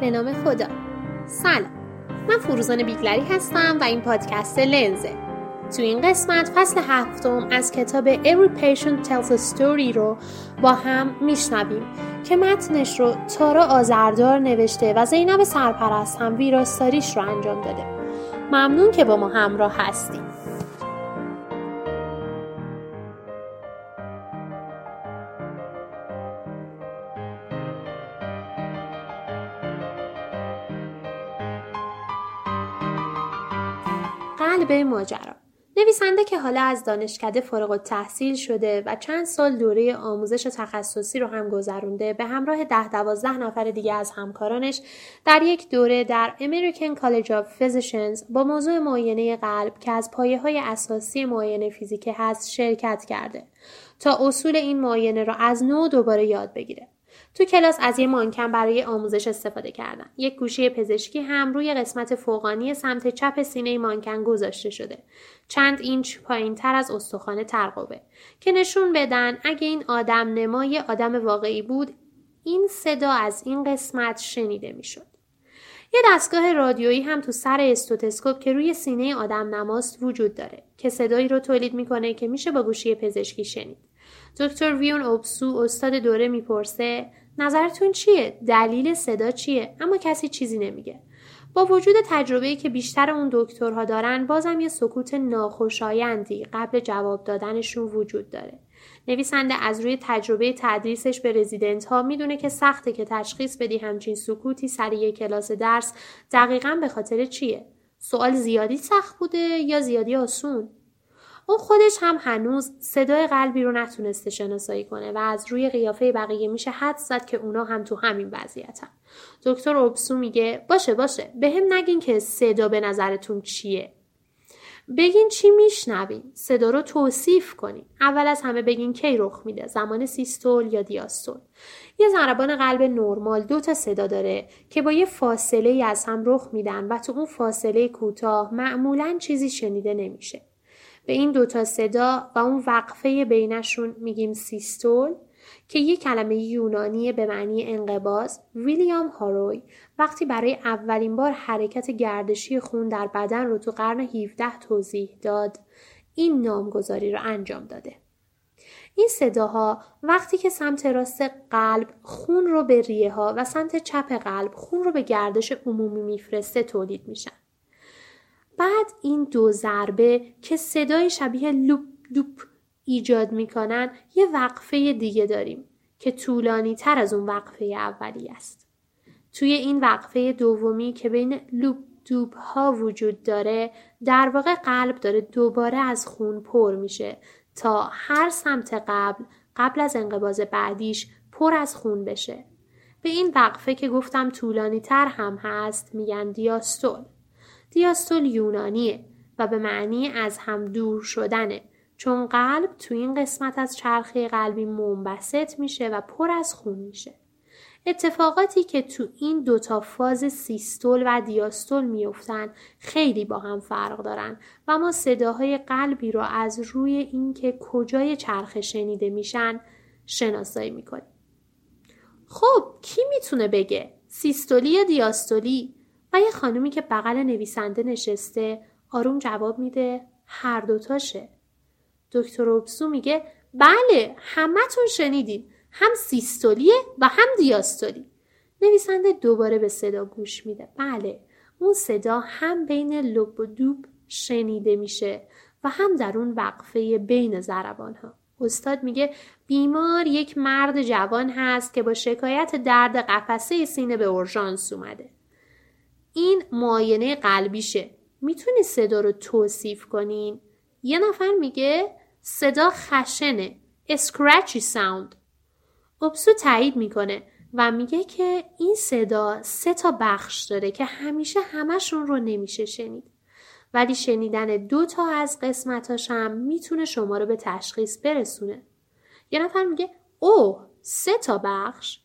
به نام خدا. سلام. من فروزان بیگلری هستم و این پادکست لنزه. تو این قسمت فصل هفتم از کتاب Every Patient Tells a Story رو با هم میشنویم که متنش رو تارا آزردار نوشته و زینب سرپرست هم ویراستاریش رو انجام داده. ممنون که با ما همراه هستیم قلب ماجرا نویسنده که حالا از دانشکده فارغ التحصیل شده و چند سال دوره آموزش تخصصی رو هم گذرونده به همراه ده دوازده نفر دیگه از همکارانش در یک دوره در American College of Physicians با موضوع معاینه قلب که از پایه های اساسی معاینه فیزیکی هست شرکت کرده تا اصول این معاینه را از نو دوباره یاد بگیره. تو کلاس از یه مانکن برای آموزش استفاده کردن. یک گوشی پزشکی هم روی قسمت فوقانی سمت چپ سینه مانکن گذاشته شده. چند اینچ پایین تر از استخوان ترقوه که نشون بدن اگه این آدم نمای آدم واقعی بود این صدا از این قسمت شنیده می‌شد. یه دستگاه رادیویی هم تو سر استوتسکوپ که روی سینه آدم نماست وجود داره که صدایی رو تولید می‌کنه که میشه با گوشی پزشکی شنید. دکتر ویون اوبسو استاد دوره می‌پرسه نظرتون چیه؟ دلیل صدا چیه؟ اما کسی چیزی نمیگه. با وجود تجربه‌ای که بیشتر اون دکترها دارن بازم یه سکوت ناخوشایندی قبل جواب دادنشون وجود داره. نویسنده از روی تجربه تدریسش به رزیدنت ها می‌دونه که سخته که تشخیص بدی همچین سکوتی سر یک کلاس درس دقیقا به خاطر چیه؟ سوال زیادی سخت بوده یا زیادی آسون؟ اون خودش هم هنوز صدای قلبی رو نتونسته شناسایی کنه و از روی قیافه بقیه میشه حد زد که اونا هم تو همین وضعیتن. دکتر اوبسو میگه باشه باشه به هم نگین که صدا به نظرتون چیه. بگین چی میشنوین صدا رو توصیف کنین اول از همه بگین کی رخ میده زمان سیستول یا دیاستول یه ضربان قلب نرمال دو تا صدا داره که با یه فاصله از هم رخ میدن و تو اون فاصله کوتاه معمولا چیزی شنیده نمیشه به این دوتا صدا و اون وقفه بینشون میگیم سیستول که یک کلمه یونانی به معنی انقباز ویلیام هاروی وقتی برای اولین بار حرکت گردشی خون در بدن رو تو قرن 17 توضیح داد این نامگذاری رو انجام داده. این صداها وقتی که سمت راست قلب خون رو به ریه ها و سمت چپ قلب خون رو به گردش عمومی میفرسته تولید میشن. بعد این دو ضربه که صدای شبیه لوپ لوپ ایجاد می‌کنن یه وقفه دیگه داریم که طولانی تر از اون وقفه اولی است. توی این وقفه دومی که بین لوپ دوب ها وجود داره در واقع قلب داره دوباره از خون پر میشه تا هر سمت قبل قبل از انقباز بعدیش پر از خون بشه. به این وقفه که گفتم طولانی تر هم هست میگن دیاستول. دیاستول یونانیه و به معنی از هم دور شدنه چون قلب تو این قسمت از چرخه قلبی منبسط میشه و پر از خون میشه. اتفاقاتی که تو این دوتا فاز سیستول و دیاستول میفتن خیلی با هم فرق دارن و ما صداهای قلبی رو از روی اینکه کجای چرخه شنیده میشن شناسایی می‌کنیم. خب کی می‌تونه بگه؟ سیستولی یا دیاستولی؟ و یه خانومی که بغل نویسنده نشسته آروم جواب میده هر دوتاشه. دکتر اوبسو میگه بله همتون شنیدین. هم سیستولیه و هم دیاستولی. نویسنده دوباره به صدا گوش میده. بله اون صدا هم بین لب و دوب شنیده میشه و هم در اون وقفه بین زربان ها استاد میگه بیمار یک مرد جوان هست که با شکایت درد قفسه سینه به اورژانس اومده. این معاینه قلبیشه. می‌تونی صدا رو توصیف کنین یه نفر میگه صدا خشنه. اسکرچی ساوند اوبسو تایید می‌کنه و میگه که این صدا سه تا بخش داره که همیشه همشون رو نمیشه شنید. ولی شنیدن دو تا از قسمتاش هم می‌تونه شما رو به تشخیص برسونه. یه نفر میگه اوه سه تا بخش.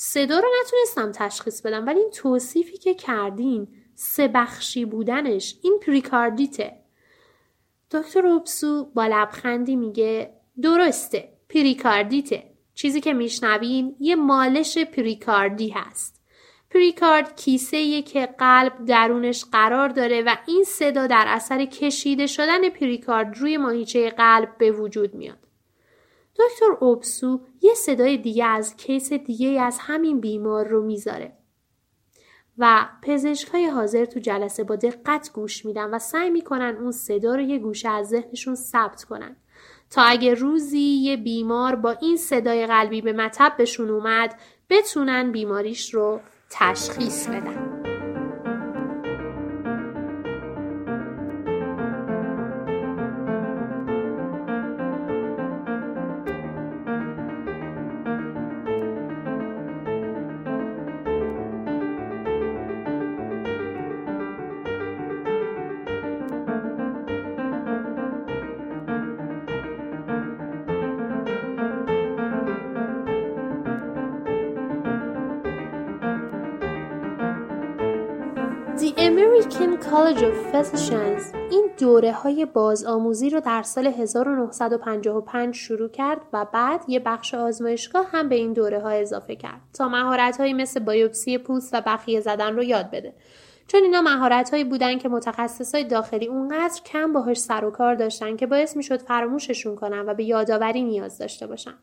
صدا رو نتونستم تشخیص بدم ولی این توصیفی که کردین سه بخشی بودنش این پریکاردیته. دکتر اوبسو با لبخندی میگه درسته پریکاردیته. چیزی که میشنوین یه مالش پریکاردی هست. پریکارد کیسه که قلب درونش قرار داره و این صدا در اثر کشیده شدن پریکارد روی ماهیچه قلب به وجود میاد. دکتر اوبسو یه صدای دیگه از کیس دیگه از همین بیمار رو می‌ذاره. و پزشک های حاضر تو جلسه با دقت گوش میدن و سعی می‌کنن اون صدا رو یه گوشه از ذهنشون ثبت کنن تا اگه روزی یه بیمار با این صدای قلبی به مطب بهشون اومد بتونن بیماریش رو تشخیص بدن. American College of Physicians این دوره های بازآموزی رو در سال 1955 شروع کرد و بعد یه بخش آزمایشگاه هم به این دوره ها اضافه کرد تا مهارت هایی مثل بایوپسی پوست و بخیه زدن رو یاد بده. چون اینا مهارت هایی بودن که متخصص های داخلی اونقدر کم باهاش سر و کار داشتن که باعث می‌شد فراموششون کنن و به یادآوری نیاز داشته باشن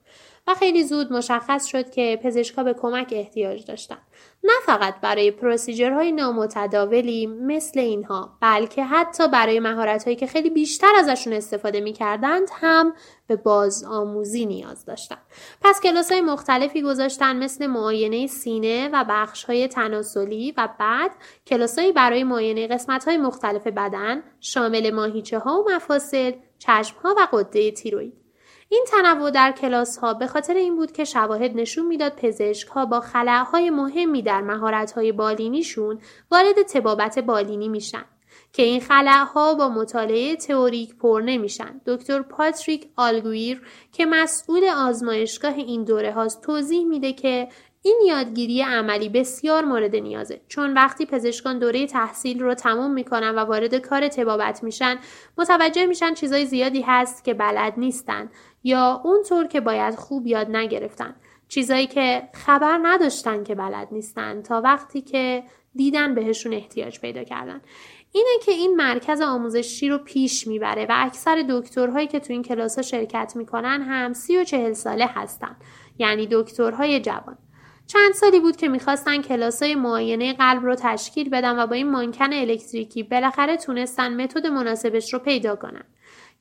و خیلی زود مشخص شد که پزشکا به کمک احتیاج داشتن. نه فقط برای پروسیجرهای نامتداولی مثل اینها بلکه حتی برای مهارتهایی که خیلی بیشتر ازشون استفاده می‌کردند هم به بازآموزی نیاز داشتن. پس کلاس های مختلفی گذاشتن مثل معاینه سینه و بخش های تناسلی و بعد کلاس برای معاینه قسمت های مختلف بدن شامل ماهیچه ها و مفاصل چشم ها و قده تیروید این تنوع در کلاس ها به خاطر این بود که شواهد نشون می‌داد پزشک ها با خلاهای مهمی در مهارت های بالینیشون وارد تبابت بالینی میشن که این خلاها با مطالعه تئوریک پر نمیشن. دکتر پاتریک آلگویر که مسئول آزمایشگاه این دوره هاست توضیح میده که این یادگیری عملی بسیار مورد نیازه. چون وقتی پزشکان دوره تحصیل رو تمام می‌کنن و وارد کار تبابت میشن متوجه میشن چیزای زیادی هست که بلد نیستن یا اونطور که باید خوب یاد نگرفتن. چیزایی که خبر نداشتن که بلد نیستن تا وقتی که دیدن بهشون احتیاج پیدا کردن. اینه که این مرکز آموزشی رو پیش می‌بره و اکثر دکترهایی که تو این کلاس شرکت می‌کنن هم سی و چهل ساله هستن. یعنی دکترهای جوان. چند سالی بود که می‌خواستن کلاسای معاینه قلب رو تشکیل بدن و با این مانکن الکتریکی بالاخره تونستن متد مناسبش رو پیدا کنن.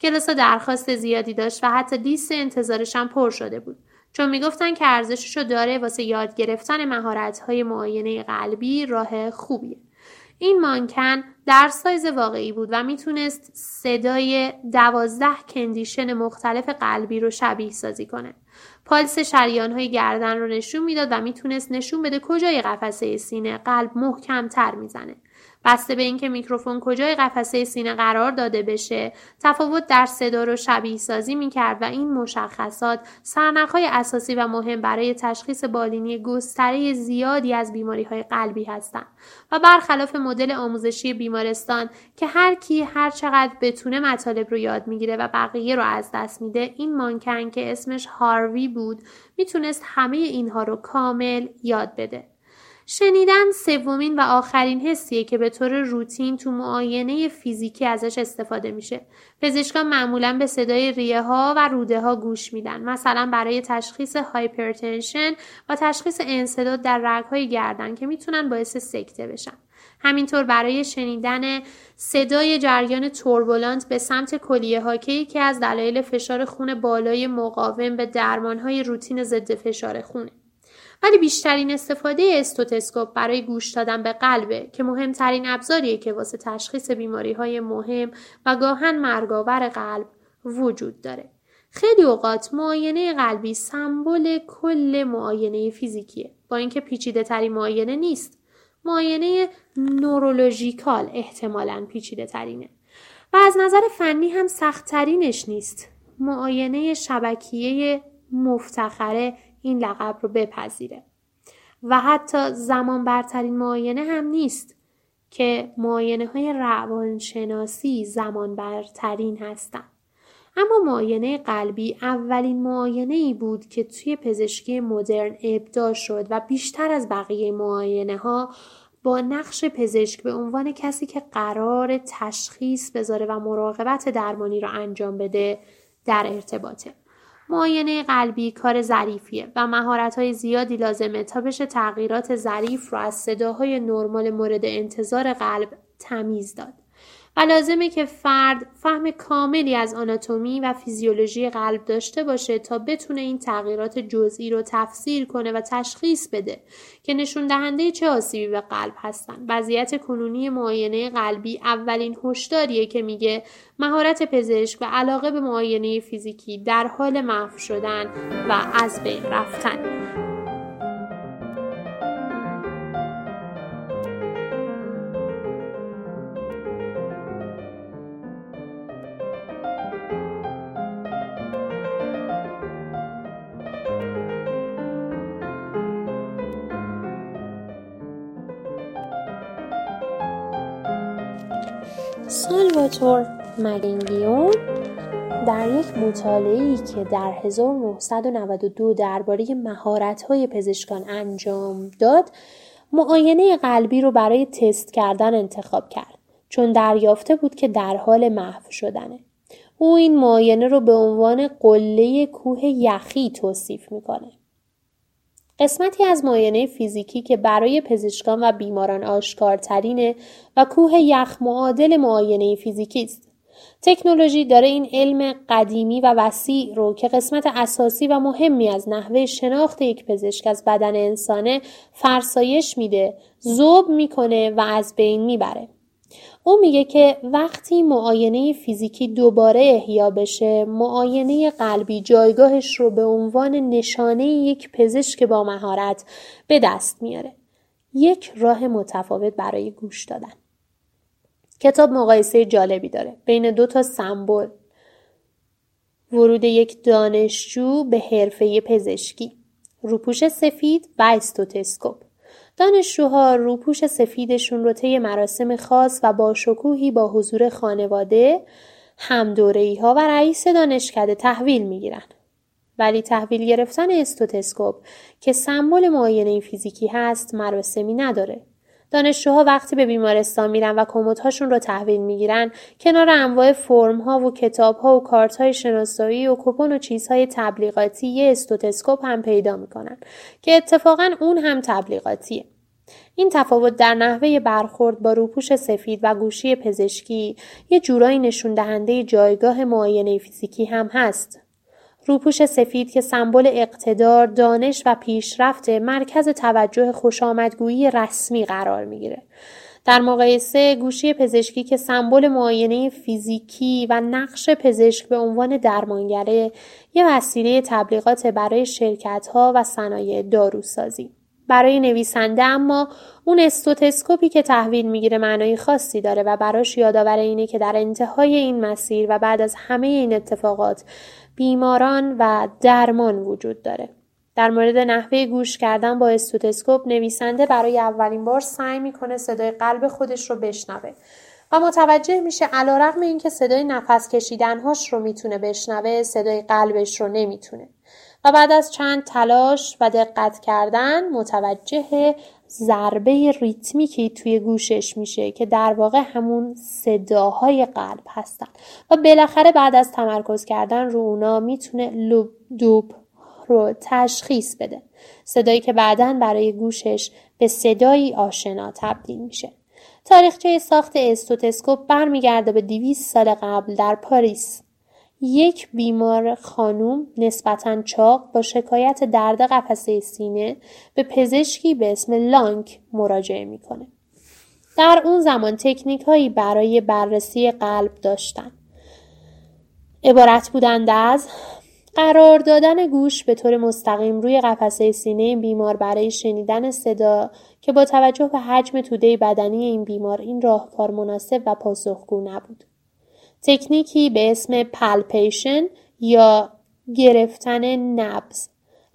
کلاس درخواست زیادی داشت و حتی لیست انتظارش هم پر شده بود. چون می‌گفتن که ارزشش رو داره واسه یاد گرفتن مهارت های معاینه قلبی راه خوبیه. این مانکن در سایز واقعی بود و می‌تونست صدای دوازده کندیشن مختلف قلبی رو شبیه سازی کنه. پالس شریان های گردن رو نشون می‌داد و می‌تونست نشون بده کجای قفسه سینه قلب محکم تر می‌زنه. بسته به اینکه میکروفون کجای قفسه سینه قرار داده بشه تفاوت در صدا رو شبیه سازی می‌کرد و این مشخصات سرنخهای اساسی و مهم برای تشخیص بالینی گستره زیادی از بیماری های قلبی هستند و برخلاف مدل آموزشی بیمارستان که هر کی هر چقدر بتونه مطالب رو یاد می‌گیره و بقیه رو از دست میده این مانکن که اسمش هاروی بود می‌تونست همه اینها رو کامل یاد بده. شنیدن سومین و آخرین حسیه که به طور روتین تو معاینه فیزیکی ازش استفاده میشه. پزشکان معمولا به صدای ریه ها و روده ها گوش میدن. مثلا برای تشخیص hypertension و تشخیص انسداد در رگ های گردن که می‌تونن باعث سکته بشن. همینطور برای شنیدن صدای جریان turbulent به سمت کلیه ها که یکی از دلایل فشار خون بالای مقاوم به درمان های روتین ضد فشار خونه. ولی بیشترین استفاده stethoscope برای گوش دادن به قلبه که مهمترین ابزاریه که واسه تشخیص بیماری های مهم و گاهن مرگاور قلب وجود داره. خیلی اوقات معاینه قلبی سمبل کل معاینه فیزیکیه با اینکه پیچیده تری معاینه نیست. معاینه نورولوژیکال احتمالا پیچیده ترینه و از نظر فنی هم سختترینش نیست. معاینه شبکیه مفتخره این لقب رو بپذیره و حتی زمان برترین معاینه هم نیست که معاینه های روانشناسی زمان برترین هستند اما معاینه قلبی اولین معاینه ای بود که توی پزشکی مدرن ابداع شد و بیشتر از بقیه معاینه ها با نقش پزشک به عنوان کسی که قرار تشخیص بذاره و مراقبت درمانی را انجام بده در ارتباطه. معاینه قلبی کار ظریفیه و مهارت زیادی لازمه تا بشه تغییرات ظریف رو از صداهای نرمال مورد انتظار قلب تمیز داد. و لازمه که فرد فهم کاملی از آناتومی و فیزیولوژی قلب داشته باشه تا بتونه این تغییرات جزئی رو تفسیر کنه و تشخیص بده که نشون دهنده چه آسیبی به قلب هستن. وضعیت کنونی معاینه قلبی اولین هشداریه که میگه مهارت پزشک و علاقه به معاینه فیزیکی در حال محو شدن و از بین رفتن. سالواتور ملینگیون در یک مطالعه‌ای که در 1992 درباره مهارت‌های پزشکان انجام داد، معاینه قلبی رو برای تست کردن انتخاب کرد چون دریافته بود که در حال محو شدنه. او این معاینه رو به عنوان قله کوه یخی توصیف می‌کنه. قسمتی از معاینه فیزیکی که برای پزشکان و بیماران آشکارترینه و کوه یخ معادل معاینه فیزیکی است. تکنولوژی داره این علم قدیمی و وسیع رو که قسمت اساسی و مهمی از نحوه شناخت یک پزشک از بدن انسانه فرسایش میده، زوب می‌کنه و از بین می‌بره. او میگه که وقتی معاینه فیزیکی دوباره احیا بشه معاینه قلبی جایگاهش رو به عنوان نشانه یک پزشک با مهارت به دست میاره. یک راه متفاوت برای گوش دادن. کتاب مقایسه جالبی داره. بین دو تا سمبل. ورود یک دانشجو به حرفه پزشکی. روپوش سفید و استوتسکوپ. دانشجوها روپوش سفیدشون رو طی مراسم خاص و با شکوهی با حضور خانواده همدورهی ها و رئیس دانشکده تحویل می‌گیرن. ولی تحویل گرفتن استوتسکوپ که سمبل معاینه فیزیکی هست مراسمی نداره. دانشجوها وقتی به بیمارستان میرن و کمدهاشون رو تحویل می‌گیرن کنار انواع فرم ها و کتاب ها و کارت های شناسایی و کپون و چیزهای تبلیغاتی یه استوتسکوپ هم پیدا می‌کنن که اتفاقا اون هم تبلیغاتیه. این تفاوت در نحوه برخورد با روپوش سفید و گوشی پزشکی یه جورایی نشون دهنده جایگاه معاینه فیزیکی هم هست. روپوش سفید که سمبل اقتدار، دانش و پیشرفت مرکز توجه خوشامدگویی رسمی قرار می‌گیره. در مقایسه گوشی پزشکی که سمبل معاینه فیزیکی و نقش پزشک به عنوان درمانگره یه وسیله تبلیغات برای شرکت ها و صنایع داروسازی. برای نویسنده اما اون استوتسکوپی که تحویل می‌گیره معنای خاصی داره و براش یادآور اینه که در انتهای این مسیر و بعد از همه این اتفاقات بیماران و درمان وجود داره. در مورد نحوه گوش کردن با استوتسکوپ نویسنده برای اولین بار سعی می‌کنه صدای قلب خودش رو بشنوه و متوجه میشه علیرغم اینکه صدای نفس کشیدنهاش رو می‌تونه بشنوه صدای قلبش رو نمی‌تونه و بعد از چند تلاش و دقت کردن متوجه ضربه ریتمیکی توی گوشش میشه که در واقع همون صداهای قلب هستن. و بالاخره بعد از تمرکز کردن رو اونا می‌تونه لوب دوب رو تشخیص بده. صدایی که بعدا برای گوشش به صدایی آشنا تبدیل میشه. تاریخچه ساخت استوتسکوپ برمیگرده به 200 سال قبل در پاریس. یک بیمار خانوم نسبتا چاق با شکایت درد قفسه سینه به پزشکی به اسم لانک مراجعه می‌کنه. در اون زمان تکنیک هایی برای بررسی قلب داشتن. عبارت بودند از قرار دادن گوش به طور مستقیم روی قفسه سینه بیمار برای شنیدن صدا که با توجه به حجم توده بدنی این بیمار این راهکار مناسب و پاسخگو نبود. تکنیکی به اسم پلپیشن یا گرفتن نبز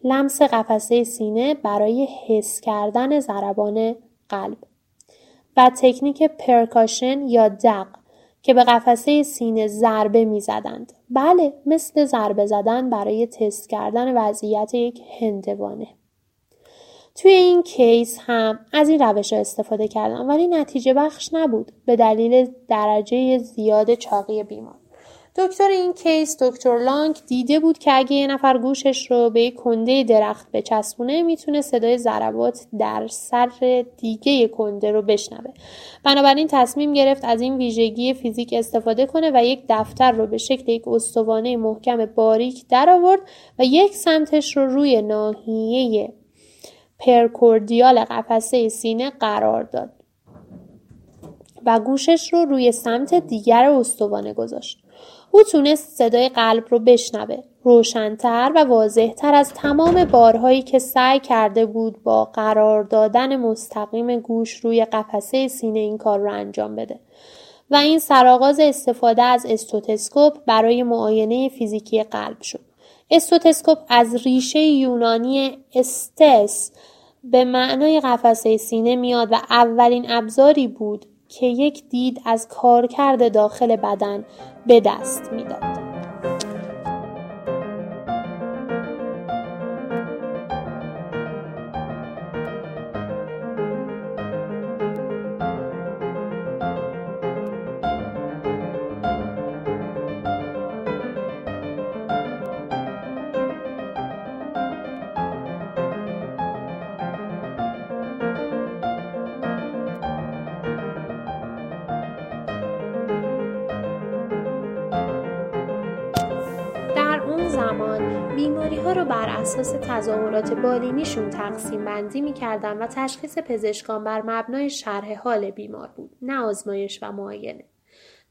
لمس قفسه سینه برای حس کردن ضربان قلب و تکنیک percussion یا دق که به قفسه سینه ضربه می‌زدند. بله مثل ضربه زدن برای تست کردن وضعیت یک هندوانه. توی این case هم از این روش استفاده کردم ولی نتیجه بخش نبود به دلیل درجه زیاد چاقی بیمار. دکتر این case دکتر لانک دیده بود که اگه یه نفر گوشش رو به یک کنده درخت بچسبونه می‌تونه صدای ضربات در سر دیگه کنده رو بشنوه بنابراین تصمیم گرفت از این ویژگی فیزیک استفاده کنه و یک دفتر رو به شکل یک استوانه محکم باریک در آورد و یک سمتش رو روی ناحیه precordial قفسه سینه قرار داد و گوشش رو روی سمت دیگر استوانه گذاشت. او تونست صدای قلب رو بشنوه روشنتر و واضحتر از تمام بارهایی که سعی کرده بود با قرار دادن مستقیم گوش روی قفسه سینه این کار رو انجام بده و این سرآغاز استفاده از استوتسکوپ برای معاینه فیزیکی قلب شد استوتسکوپ از ریشه یونانی استس به معنای قفسه سینه میاد و اولین ابزاری بود که یک دید از کارکرد داخل بدن به دست می‌داد. اساس تظاهرات بالینیشون تقسیم بندی می کردن و تشخیص پزشکان بر مبنای شرح حال بیمار بود نه آزمایش و معاینه.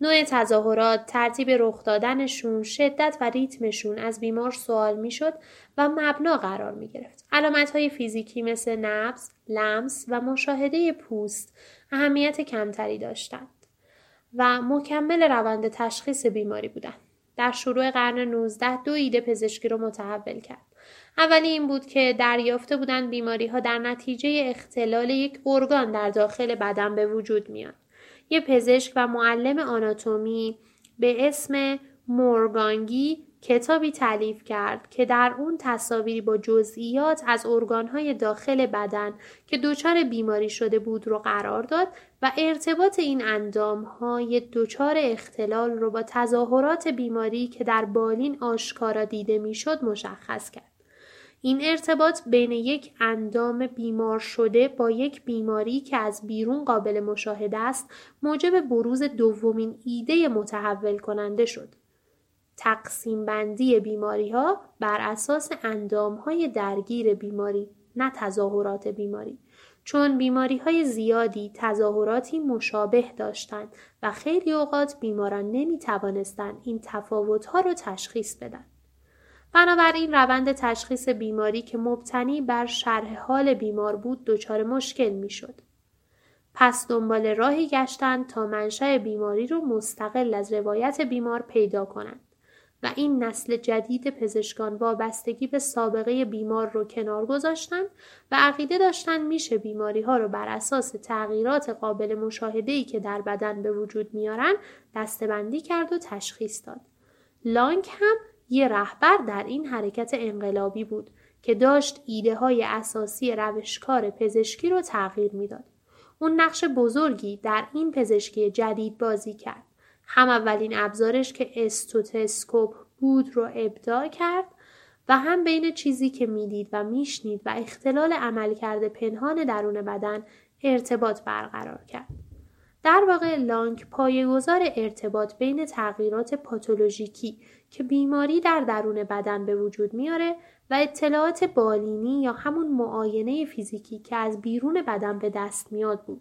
نوع تظاهرات، ترتیب رخ دادنشون، شدت و ریتمشون از بیمار سوال می‌شد و مبنا قرار می گرفت. علامت های فیزیکی مثل نبز، لمس و مشاهده پوست اهمیت کمتری داشتند و مکمل روند تشخیص بیماری بودند. در شروع قرن 19 دو ایده پزشکی رو متحول کرد. اولی این بود که دریافته بودند بیماری ها در نتیجه اختلال یک ارگان در داخل بدن به وجود میاد. یه پزشک و معلم آناتومی به اسم مورگانگی کتابی تعلیف کرد که در اون تصاویری با جزئیات از ارگانهای داخل بدن که دچار بیماری شده بود رو قرار داد و ارتباط این اندام های دچار اختلال رو با تظاهرات بیماری که در بالین آشکارا دیده می‌شد مشخص کرد. این ارتباط بین یک اندام بیمار شده با یک بیماری که از بیرون قابل مشاهده است موجب بروز دومین ایده متحول کننده شد. تقسیم بندی بیماری ها بر اساس اندام های درگیر بیماری نه تظاهرات بیماری چون بیماری های زیادی تظاهراتی مشابه داشتند و خیلی اوقات بیماران نمی توانستند این تفاوت ها را تشخیص بدن. بنابراین روند تشخیص بیماری که مبتنی بر شرح حال بیمار بود دچار مشکل می شد. پس دنبال راهی گشتند تا منشأ بیماری رو مستقل از روایت بیمار پیدا کنند. و این نسل جدید پزشکان وابستگی به سابقه بیمار رو کنار گذاشتن و عقیده داشتن میشه بیماری ها رو بر اساس تغییرات قابل مشاهده ای که در بدن به وجود میارن دستبندی کرد و تشخیص داد. لانک هم یه رهبر در این حرکت انقلابی بود که داشت ایده های اساسی روشکار پزشکی رو تغییر می‌داد. اون نقش بزرگی در این پزشکی جدید بازی کرد. هم اولین ابزارش که استوتسکوپ بود رو ابداع کرد و هم بین چیزی که می‌دید و میشنید و اختلال عملکرد پنهان درون بدن ارتباط برقرار کرد. در واقع لانک پایه‌گذار ارتباط بین تغییرات پاتولوژیکی که بیماری در درون بدن به وجود میاره و اطلاعات بالینی یا همون معاینه فیزیکی که از بیرون بدن به دست میاد بود.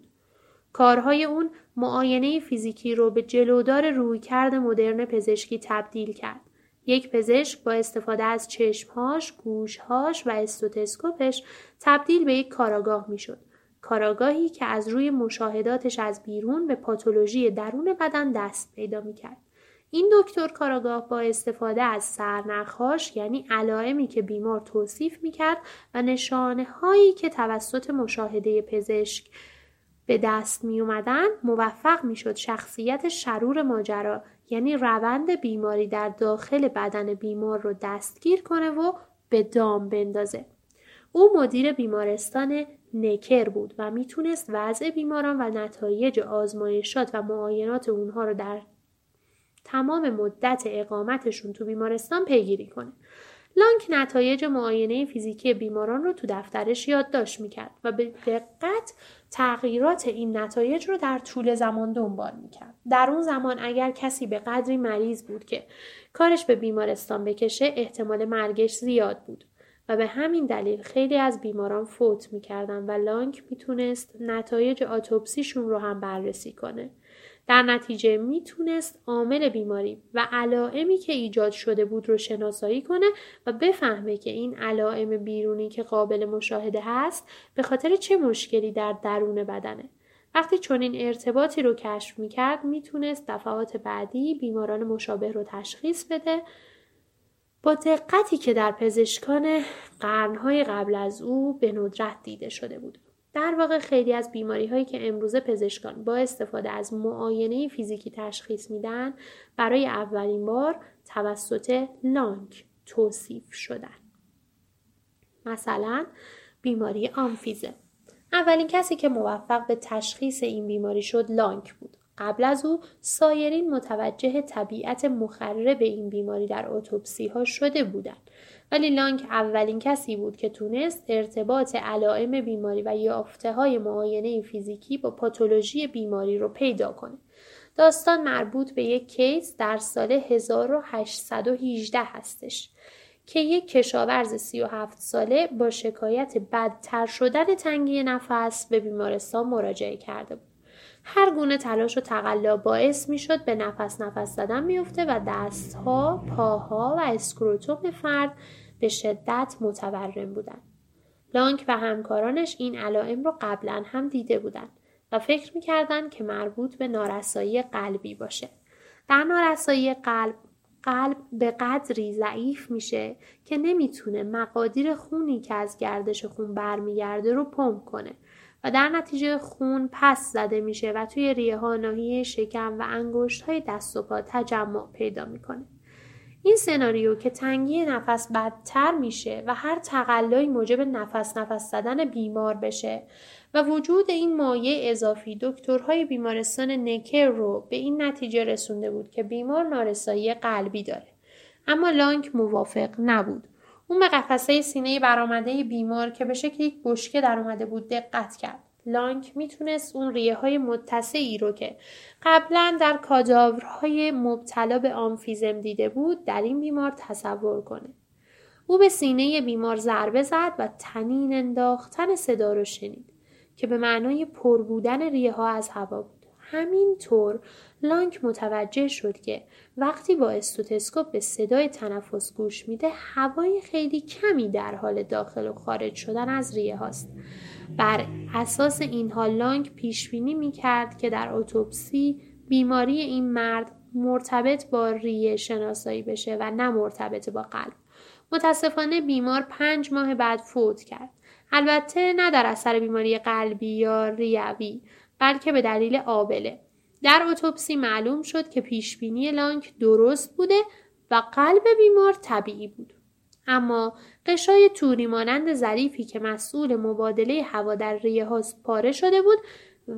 کارهای اون معاینه فیزیکی رو به جلودار رویکرد مدرن پزشکی تبدیل کرد. یک پزشک با استفاده از چشمهاش، گوشهاش و استوتسکوپش تبدیل به یک کاراگاه می‌شد. کاراگاهی که از روی مشاهداتش از بیرون به پاتولوژی درون بدن دست پیدا می‌کرد. این دکتر کاراگاه با استفاده از سرنخهاش یعنی علائمی که بیمار توصیف می‌کرد و نشانه هایی که توسط مشاهده پزشک به دست می اومدن موفق می شد شخصیت شرور ماجرا یعنی روند بیماری در داخل بدن بیمار رو دستگیر کنه و به دام بندازه. او مدیر بیمارستان نکر بود و می‌تونست وضع بیماران و نتایج آزمایشات و معاینات اونها رو در تمام مدت اقامتشون تو بیمارستان پیگیری کنه. لانک نتایج معاینه فیزیکی بیماران رو تو دفترش یادداشت می‌کرد و به دقت تغییرات این نتایج رو در طول زمان دنبال می‌کرد. در اون زمان اگر کسی به قدری مریض بود که کارش به بیمارستان بکشه احتمال مرگش زیاد بود و به همین دلیل خیلی از بیماران فوت می‌کردن و لانک می‌تونست نتایج آتوپسیشون رو هم بررسی کنه. در نتیجه می‌تونست عامل بیماری و علائمی که ایجاد شده بود رو شناسایی کنه و بفهمه که این علائم بیرونی که قابل مشاهده هست به خاطر چه مشکلی در درون بدنه. وقتی چنین ارتباطی رو کشف می‌کرد می‌تونست دفعات بعدی بیماران مشابه رو تشخیص بده با دقتی که در پزشکان قرنهای قبل از او به ندرت دیده شده بود. در واقع خیلی از بیماری هایی که امروزه پزشکان با استفاده از معاینه فیزیکی تشخیص میدن برای اولین بار توسط لانک توصیف شدن. مثلا بیماری آمفیزه. اولین کسی که موفق به تشخیص این بیماری شد لانک بود. قبل از او سایرین متوجه طبیعت مخرب این بیماری در اتوپسی ها شده بودند ولی لانک اولین کسی بود که تونست ارتباط علائم بیماری و یافته های معاینه فیزیکی با پاتولوژی بیماری رو پیدا کنه. داستان مربوط به یک کیس در سال 1818 هستش که یک کشاورز 37 ساله با شکایت بدتر شدن تنگی نفس به بیمارستان مراجعه کرده بود. هر گونه تلاش و تقلا باعث می شد به نفس نفس زدن میفته و دستها، پاها و اسکروتوم فرد به شدت متورم بودند. لانک و همکارانش این علائم رو قبلا هم دیده بودند و فکر می‌کردند که مربوط به نارسایی قلبی باشه. در نارسایی قلب قلب به قدری ضعیف میشه که نمی‌تونه مقادیر خونی که از گردش خون برمیگرده رو پمپ کنه و در نتیجه خون پس زده میشه و توی ریه ها ناحیه شکم و انگشت های دست و پا تجمع پیدا می‌کنه. این سناریو که تنگی نفس بدتر میشه و هر تقلایی موجب نفس نفس زدن بیمار بشه و وجود این مایع اضافی دکترهای بیمارستان نکر رو به این نتیجه رسونده بود که بیمار نارسایی قلبی داره. اما لانک موافق نبود. اون به قفسه سینه برآمده بیمار که به شکل یک بشکه در اومده بود دقت کرد. لانک می‌تونست اون ریه های متسعی رو که قبلا در کاداورهای مبتلا به آمفیزم دیده بود در این بیمار تصور کنه. او به سینه بیمار ضربه زد و تنین انداختن صدا رو شنید که به معنای پر بودن ریه ها از هوا بود. همینطور لانک متوجه شد که وقتی با استوتسکوپ به صدای تنفس گوش میده هوای خیلی کمی در حال داخل و خارج شدن از ریه هاست. بر اساس اینها لانک پیش بینی می کرد که در اتوپسی بیماری این مرد مرتبط با ریه شناسایی بشه و نه مرتبط با قلب. متاسفانه بیمار پنج ماه بعد فوت کرد. البته نه در اثر بیماری قلبی یا ریوی بلکه به دلیل آبله. در اتوپسی معلوم شد که پیشبینی لانک درست بوده و قلب بیمار طبیعی بود. اما قشای توری مانند ظریفی که مسئول مبادله هوا در ریه هاست پاره شده بود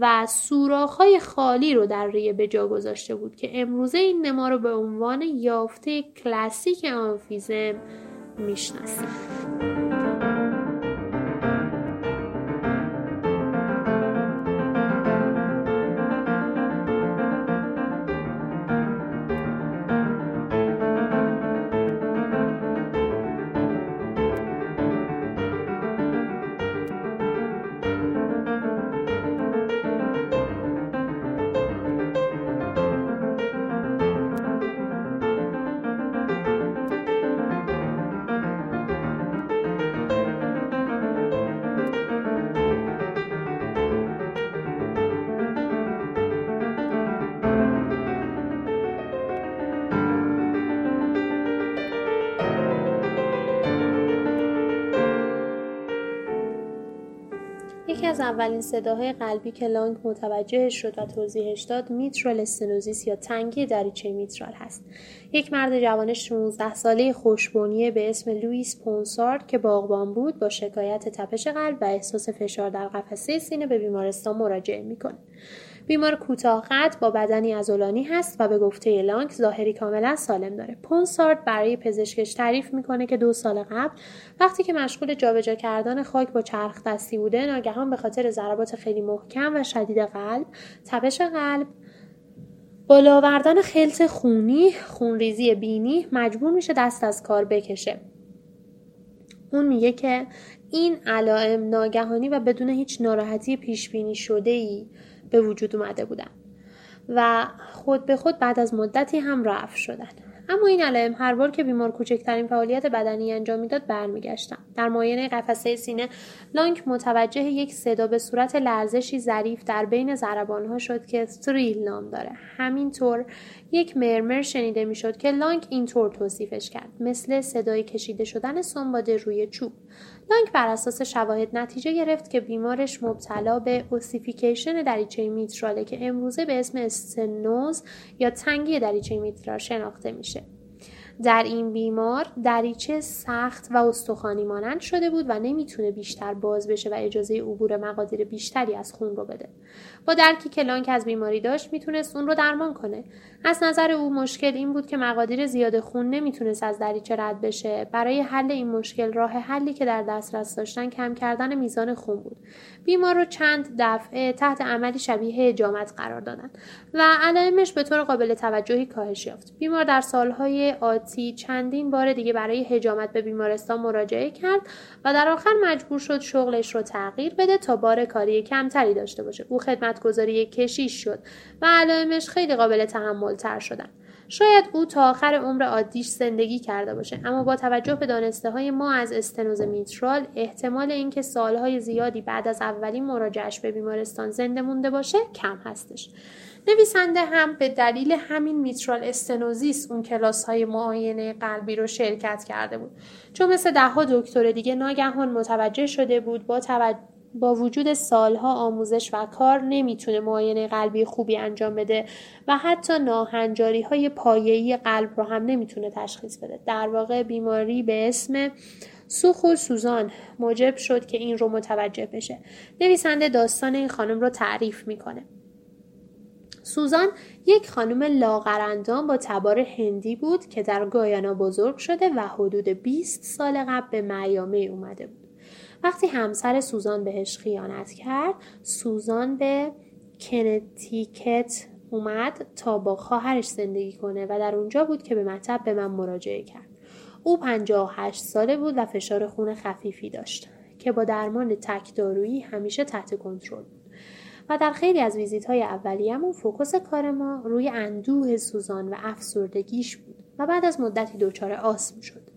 و سوراخ‌های خالی رو در ریه به جا گذاشته بود که امروزه این نما رو به عنوان یافته کلاسیک آنفیزم می‌شناسیم. از اولین صداهای قلبی که لانگ متوجهش شد و توضیحش داد میترال استنوزیس یا تنگی دریچه میترال هست. یک مرد جوان 16 ساله خوشبونی به اسم لوئیس پونسارد که باغبان بود با شکایت تپش قلب و احساس فشار در قفسه سینه به بیمارستان مراجعه می‌کنه بیمار کوتاه با بدنی ازولانی هست و به گفته لانک ظاهری کاملا سالم داره. پونسارد برای پزشکش تعریف می‌کنه که دو سال قبل وقتی که مشغول جابجا کردن خاک با چرخ دستی بوده ناگهان به خاطر ضربات خیلی محکم و شدید قلب تپش قلب بالا آوردن خلط خونی خونریزی بینی مجبور میشه دست از کار بکشه اون میگه که این علائم ناگهانی و بدون هیچ ناراحتی پیش بینی شده ای به وجود اومده بودن. و خود به خود بعد از مدتی هم رفع شدن اما این علائم هر بار که بیمار کوچکترین فعالیت بدنی انجام می‌داد برمیگشتن در معاینه قفسه سینه لانک متوجه یک صدا به صورت لرزشی ظریف در بین ضربانها شد که thrill نام داره. همینطور یک murmur شنیده می‌شد که لانک اینطور توصیفش کرد. مثل صدای کشیده شدن سنباده روی چوب. لانک بر اساس شواهد نتیجه گرفت که بیمارش مبتلا به ossification دریچه mitral ه که امروزه به اسم استنوز یا تنگی دریچه میترال شناخته میشه در این بیمار دریچه سخت و استخوانی مانند شده بود و نمی‌تونه بیشتر باز بشه و اجازه عبور مقادیر بیشتری از خون رو بده. با درکی که لانک از بیماری داشت می‌تونست اون رو درمان کنه. از نظر او مشکل این بود که مقادیر زیاد خون نمی‌تونست از دریچه رد بشه. برای حل این مشکل راه حلی که در دسترس داشتن کم کردن میزان خون بود. بیمار رو چند دفعه تحت عملی شبیه اجامت قرار دادن و علائمش به طور قابل توجهی کاهش یافت. بیمار در سالهای آتی چندین بار دیگه برای هجامت به بیمارستان مراجعه کرد و در آخر مجبور شد شغلش رو تغییر بده تا بار کاری کمتری داشته باشه. او خدمتگذاری کشیش شد و علائمش خیلی قابل تحمل تر شدن. شاید او تا آخر عمر عادیش زندگی کرده باشه اما با توجه به دانسته های ما از استنوز میترال احتمال اینکه سالهای زیادی بعد از اولین مراجعش به بیمارستان زنده مونده باشه کم هستش نویسنده هم به دلیل همین میترال استنوزیس اون کلاس های معاینه قلبی رو شرکت کرده بود چون مثل دهها دکتر دیگه ناگهان متوجه شده بود با توجه با وجود سالها آموزش و کار نمی‌تونه معاینه قلبی خوبی انجام بده و حتی ناهنجاری های پایه‌ای قلب رو هم نمی‌تونه تشخیص بده. در واقع بیماری به اسم سوخ و سوزان موجب شد که این رو متوجه بشه. نویسنده داستان این خانم رو تعریف می‌کنه. سوزان یک خانم لاغرندام با تبار هندی بود که در گایانا بزرگ شده و حدود 20 سال قبل به میامه اومده بود. وقتی همسر سوزان بهش خیانت کرد سوزان به کنتیکت اومد تا با خواهرش زندگی کنه و در اونجا بود که به مطب به من مراجعه کرد. او 58 ساله بود و فشار خون خفیفی داشت که با درمان تکدارویی همیشه تحت کنترل بود. و در خیلی از ویزیت های اولیه‌مون فوکس کار ما روی اندوه سوزان و افسردگیش بود و بعد از مدتی دچار آسم شد.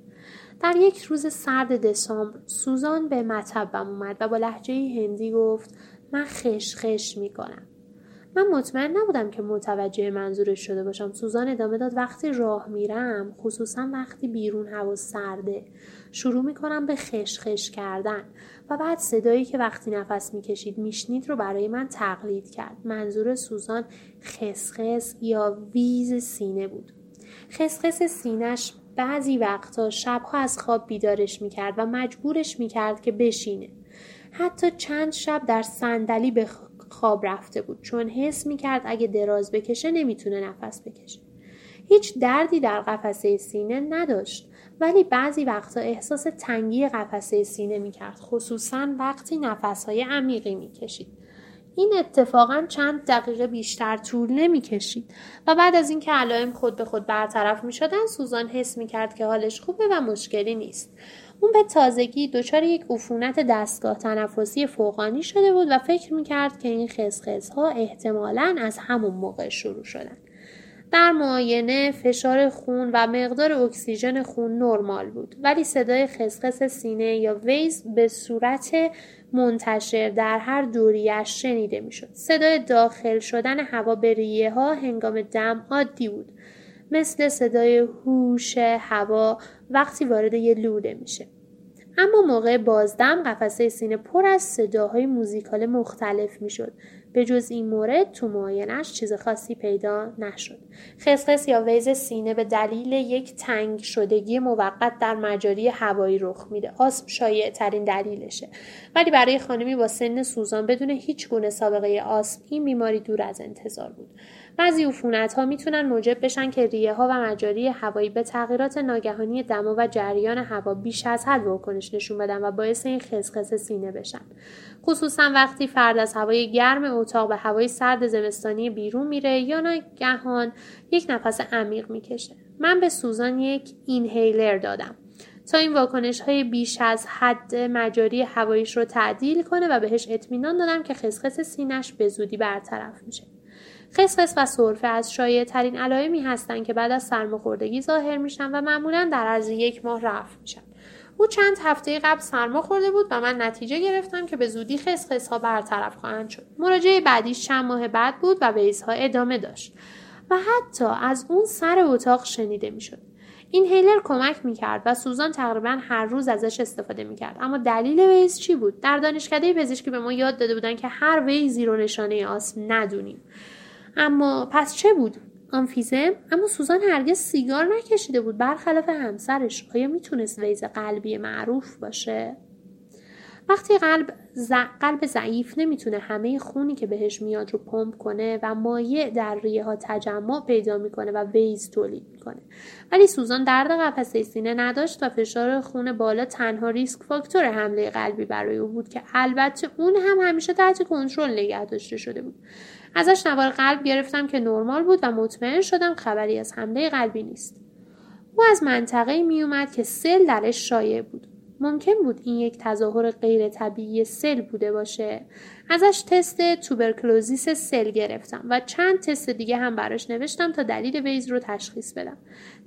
در یک روز سرد دسامبر سوزان به مطبم اومد و با لحجه هندی گفت من خش می‌کنم. من مطمئن نبودم که متوجه منظورش شده باشم. سوزان ادامه داد وقتی راه میرم خصوصا وقتی بیرون هوا سرده شروع می‌کنم به خشخش کردن و بعد صدایی که وقتی نفس می‌کشید میشنید رو برای من تقلید کرد. منظور سوزان خسخس یا ویز سینه بود. خسخس سینش بعضی وقتا شبها از خواب بیدارش می‌کرد و مجبورش می‌کرد که بشینه. حتی چند شب در صندلی به خواب رفته بود چون حس می‌کرد اگه دراز بکشه نمی‌تونه نفس بکشه. هیچ دردی در قفسه سینه نداشت ولی بعضی وقتا احساس تنگی قفسه سینه می‌کرد خصوصا وقتی نفسهای عمیقی می‌کشید. این اتفاقا چند دقیقه بیشتر طول نمی کشید و بعد از اینکه علائم خود به خود برطرف می شدن سوزان حس می کرد که حالش خوبه و مشکلی نیست. اون به تازگی دچار یک عفونت دستگاه تنفسی فوقانی شده بود و فکر می کرد که این خسخس ها احتمالا از همون موقع شروع شدن. در معاینه فشار خون و مقدار اکسیژن خون نرمال بود ولی صدای خسخس سینه یا ویز به صورت منتشر در هر دوریش شنیده می‌شد. صدای داخل شدن هوا به ریه ها هنگام دم عادی بود. مثل صدای هوش هوا وقتی وارد یه لوله میشه. اما موقع بازدم قفسه سینه پر از صداهای موزیکال مختلف می‌شد به جز این مورد تو معاینش چیز خاصی پیدا نشد. خسخس یا ویز سینه به دلیل یک تنگ شدگی موقت در مجاری هوایی رخ میده. آسم شایع ترین دلیلشه. ولی برای خانمی با سن سوزان بدون هیچ گونه سابقه آسم این بیماری دور از انتظار بود. بعضی عفونت ها می‌تونن موجب بشن که ریه ها و مجاری هوایی به تغییرات ناگهانی دما و جریان هوا بیش از حد واکنش نشون بدن و باعث این خسخس سینه بشن. خصوصا وقتی فرد از هوای گرم اتاق به هوای سرد زمستانی بیرون میره یا ناگهان یک نفس عمیق می‌کشه. من به سوزان یک اینهیلر دادم تا این واکنش های بیش از حد مجاری هواییش رو تعدیل کنه و بهش اطمینان دادم که خسخس سینش به زودی برطرف میشه. خسخس و سرفه از شایع ترین علائمی هستند که بعد از سرماخوردگی ظاهر میشن و معمولا در عرض یک ماه رفع میشن. او چند هفته قبل سرما خورده بود و من نتیجه گرفتم که به زودی خسخس ها برطرف خواهند شد. مراجعه بعدیش چند ماه بعد بود و ها ادامه داشت و حتی از اون سر اتاق شنیده می‌شد. این هیلر کمک می‌کرد و سوزان تقریبا هر روز ازش استفاده می‌کرد. اما دلیل ویز چی بود؟ در دانشکده پزشکی به ما یاد داده بودن که هر ویزی رو نشانه آسم ندونیم. اما پس چه بود؟ آنفیزم؟ اما سوزان هرگز سیگار نکشیده بود. برخلاف همسرش آیا می‌تونست ویز قلبی معروف باشه؟ وقتی قلب ز... قلب ضعیف نمی‌تونه همه خونی که بهش میاد رو پمپ کنه و مایع در ریه ها تجمع پیدا می‌کنه و ویز تولید می‌کنه. ولی سوزان درد قفسه سینه نداشت و فشار خون بالا تنها ریسک فاکتور حمله قلبی برای او بود که البته اون هم همیشه تحت کنترل نگه داشته شده بود. ازش نوار قلب گرفتم که نرمال بود و مطمئن شدم خبری از حمله قلبی نیست. او از منطقه می اومد که سل درش شایع بود. ممکن بود این یک تظاهر غیر طبیعی سل بوده باشه. ازش تست tuberculosis سل گرفتم و چند تست دیگه هم براش نوشتم تا دلیل wheeze رو تشخیص بدم.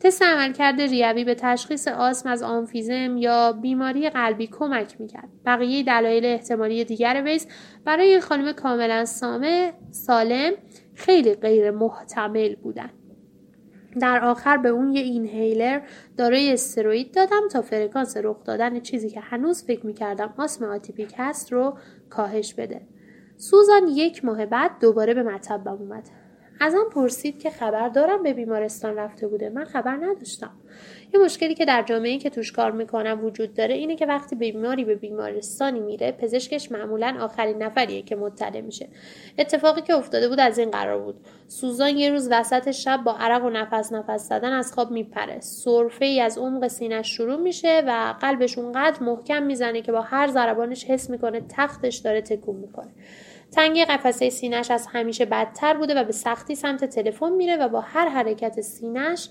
تست عملکرد ریوی به تشخیص آسم از آمفیزم یا بیماری قلبی کمک می‌کرد. بقیه دلایل احتمالی دیگر wheeze برای خانم کاملا سامه سالم خیلی غیر محتمل بودن. در آخر به اون یه اینهیلر دارای استروید دادم تا فرکانس رخ دادن چیزی که هنوز فکر می‌کردم آسم آتیپیک هست رو کاهش بده. سوزان یک ماه بعد دوباره به مطبم اومد. ازم پرسید که خبر دارم به بیمارستان رفته بوده. من خبر نداشتم. یه مشکلی که در جامعه که توش کار می‌کنم وجود داره اینه که وقتی بیماری به بیمارستانی میره پزشکش معمولا آخرین نفریه که مطلع میشه. اتفاقی که افتاده بود از این قرار بود. سوزان یه روز وسط شب با عرق و نفس نفس زدن از خواب میپره. سرفه ای از عمق سینش شروع میشه و قلبش اونقدر محکم می‌زنه که با هر ضربانش حس می‌کنه تختش داره تکون می‌کنه تنگی قفسه سینش از همیشه بدتر بوده و به سختی سمت تلفن میره و با هر حرکت سینش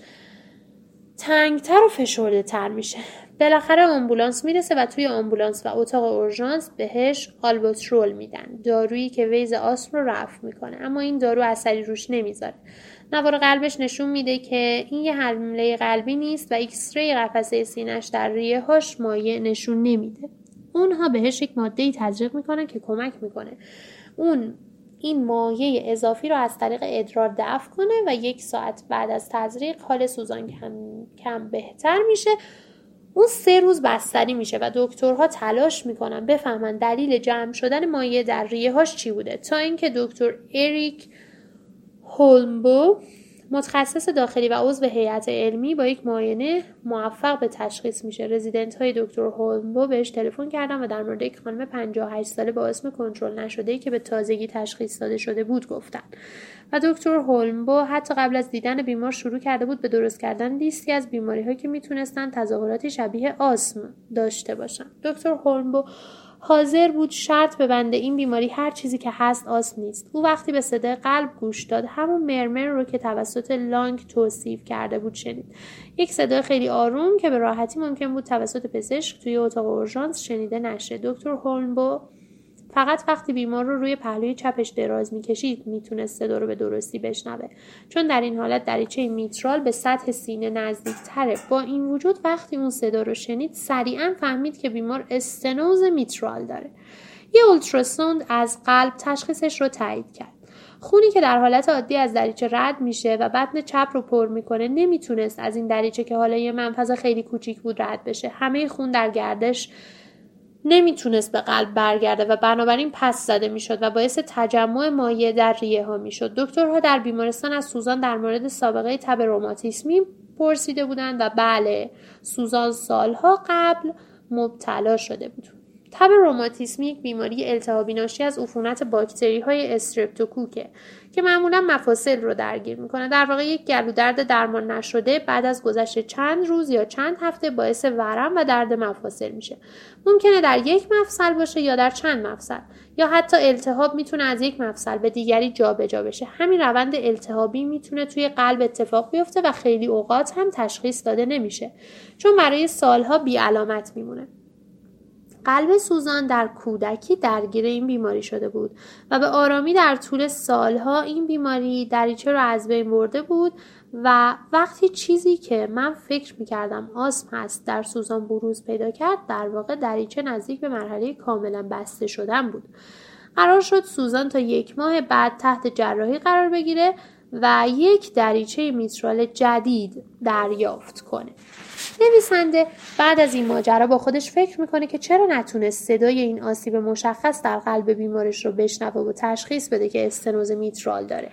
تنگتر و فشرده تر میشه. بالاخره آمبولانس می‌رسه و توی آمبولانس و اتاق اورژانس بهش albuterol میدن دارویی که wheeze آسم رو رفع می‌کنه. اما این دارو اثری روش نمی‌ذاره. نوار قلبش نشون میده که این یه حمله قلبی نیست و ایکسری قفسه سینش در ریه هاش مایع نشون نمیده. اونها بهش یک ماده ای تزریق می‌کنن که کمک می‌کنه. اون این مایع اضافی رو از طریق ادرار دفع کنه و یک ساعت بعد از تزریق حال سوزان کم, کم بهتر میشه. اون سه روز بستری میشه و دکترها تلاش می‌کنن بفهمن دلیل جمع شدن مایع در ریه هاش چی بوده. تا اینکه دکتر اریک هولمبو متخصص داخلی و عضو هیئت علمی با یک معاینه موفق به تشخیص میشه. رزیدنت های دکتر هولمبو بهش تلفن کردن و در مورد یک خانم 58 ساله با اسم کنترل نشده که به تازگی تشخیص داده شده بود گفتن. و دکتر هولمبو حتی قبل از دیدن بیمار شروع کرده بود به درست کردن لیستی از بیماری هایی که می‌تونستن تظاهراتی شبیه آسم داشته باشن. دکتر هولمبو حاضر بود شرط ببنده این بیماری هر چیزی که هست آس نیست. او وقتی به صدای قلب گوش داد همون مرمر رو که توسط لانگ توصیف کرده بود شنید. یک صدای خیلی آروم که به راحتی ممکن بود توسط پزشک توی اتاق اورژانس شنیده نشه. دکتر هولنبو فقط وقتی بیمار رو روی پهلوی چپش دراز می‌کشید می‌تونست صدا رو به درستی بشنوه. چون در این حالت دریچه میترال به سطح سینه نزدیکتره. با این وجود وقتی اون صدا رو شنید سریعا فهمید که بیمار استنوز میترال داره. یه اولتراسوند از قلب تشخیصش رو تایید کرد. خونی که در حالت عادی از دریچه رد میشه و بدن چپ رو پر می‌کنه نمی‌تونست از این دریچه که حالا یه منفذ خیلی کوچیک بود رد بشه. همه خون در گردش نمی‌تونست به قلب برگرده و بنابراین پس زده می‌شد و باعث تجمع مایع در ریه ها می‌شد. دکترها در بیمارستان از سوزان در مورد سابقه تب روماتیسمی پرسیده بودند و بله سوزان سالها قبل مبتلا شده بود. تب روماتیسمی یک بیماری التهابی ناشی از عفونت باکتری های استرپتوکوکه که معمولا مفاصل رو درگیر می‌کنه. در واقع یک گلو درد درمان نشده بعد از گذشت چند روز یا چند هفته باعث ورم و درد مفاصل میشه. ممکنه در یک مفصل باشه یا در چند مفصل. یا حتی التهاب می‌تونه از یک مفصل به دیگری جابجا جا بشه. همین روند التهابی می‌تونه توی قلب اتفاق بیفته و خیلی اوقات هم تشخیص داده نمیشه. چون برای سالها بی علامت میمونه. قلب سوزان در کودکی درگیر این بیماری شده بود و به آرامی در طول سالها این بیماری دریچه رو از بین برده بود و وقتی چیزی که من فکر می‌کردم آسم هست در سوزان بروز پیدا کرد در واقع دریچه نزدیک به مرحله کاملا بسته شدن بود. قرار شد سوزان تا یک ماه بعد تحت جراحی قرار بگیره و یک دریچه میترال جدید دریافت کنه. نویسنده بعد از این ماجرا با خودش فکر می‌کنه که چرا نتونست صدای این آسیب مشخص در قلب بیمارش رو بشنوه و تشخیص بده که استنوز میترال داره.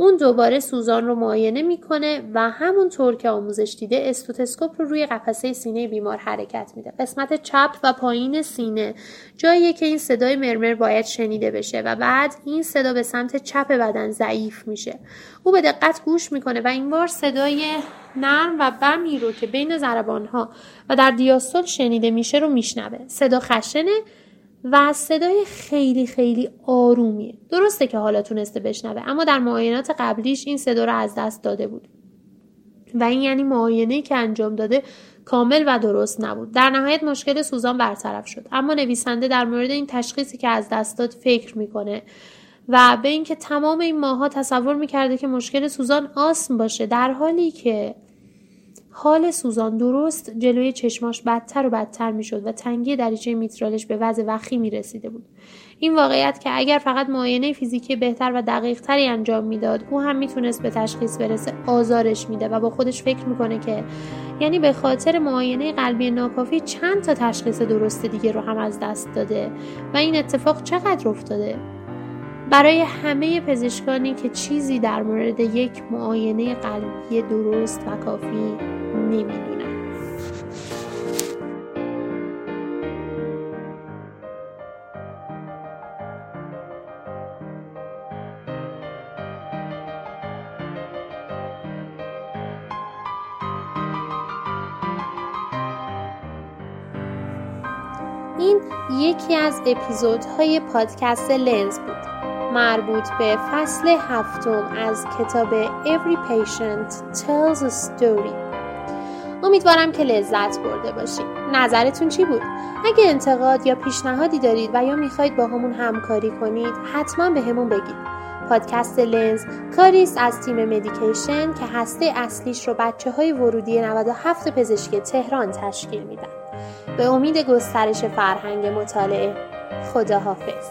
اون دوباره سوزان رو معاینه می‌کنه و همونطور که آموزش دیده استوتسکوپ رو روی قفسه سینه بیمار حرکت میده. قسمت چپ و پایین سینه. جاییه که این صدای مرمر باید شنیده بشه و بعد این صدا به سمت چپ بدن ضعیف میشه. او به دقت گوش می‌کنه و این بار صدای نرم و بمی رو که بین ضربان ها و در دیاستول شنیده میشه رو میشنوه. صدا خشنه و صدای خیلی خیلی آرومیه. درسته که حالا تونسته بشنوه اما در معاینات قبلیش این صدا رو از دست داده بود. و این یعنی معاینه که انجام داده کامل و درست نبود. در نهایت مشکل سوزان برطرف شد. اما نویسنده در مورد این تشخیصی که از دست داد فکر می‌کنه و به اینکه تمام این ماها تصور می‌کرده که مشکل سوزان آسم باشه در حالی که حال سوزان درست جلوی چشماش بدتر و بدتر می‌شد و تنگی دریچه میترالش به وضع وخی می رسیده بود. این واقعیت که اگر فقط معاینه فیزیکی بهتر و دقیق تری انجام می‌داد او هم می‌تونست به تشخیص برسه آزارش میده و با خودش فکر می‌کنه که یعنی به خاطر معاینه قلبی ناکافی چند تا تشخیص درست دیگه رو هم از دست داده و این اتفاق چقدر افتاده؟ برای همه پزشکانی که چیزی در مورد یک معاینه قلبی درست و کافی نمی‌دونن. این یکی از اپیزودهای پادکست لنز بود. مربوط به فصل هفتم از کتاب Every Patient Tells a Story. امیدوارم که لذت برده باشید نظرتون چی بود؟ اگه انتقاد یا پیشنهادی دارید و یا می‌خواید با همون همکاری کنید حتما به همون بگید. پادکست لنز کاری است از تیم مدیکیشن که هسته اصلیش رو بچه های ورودی 97 پزشکی تهران تشکیل میدن. به امید گسترش فرهنگ مطالعه خداحافظ.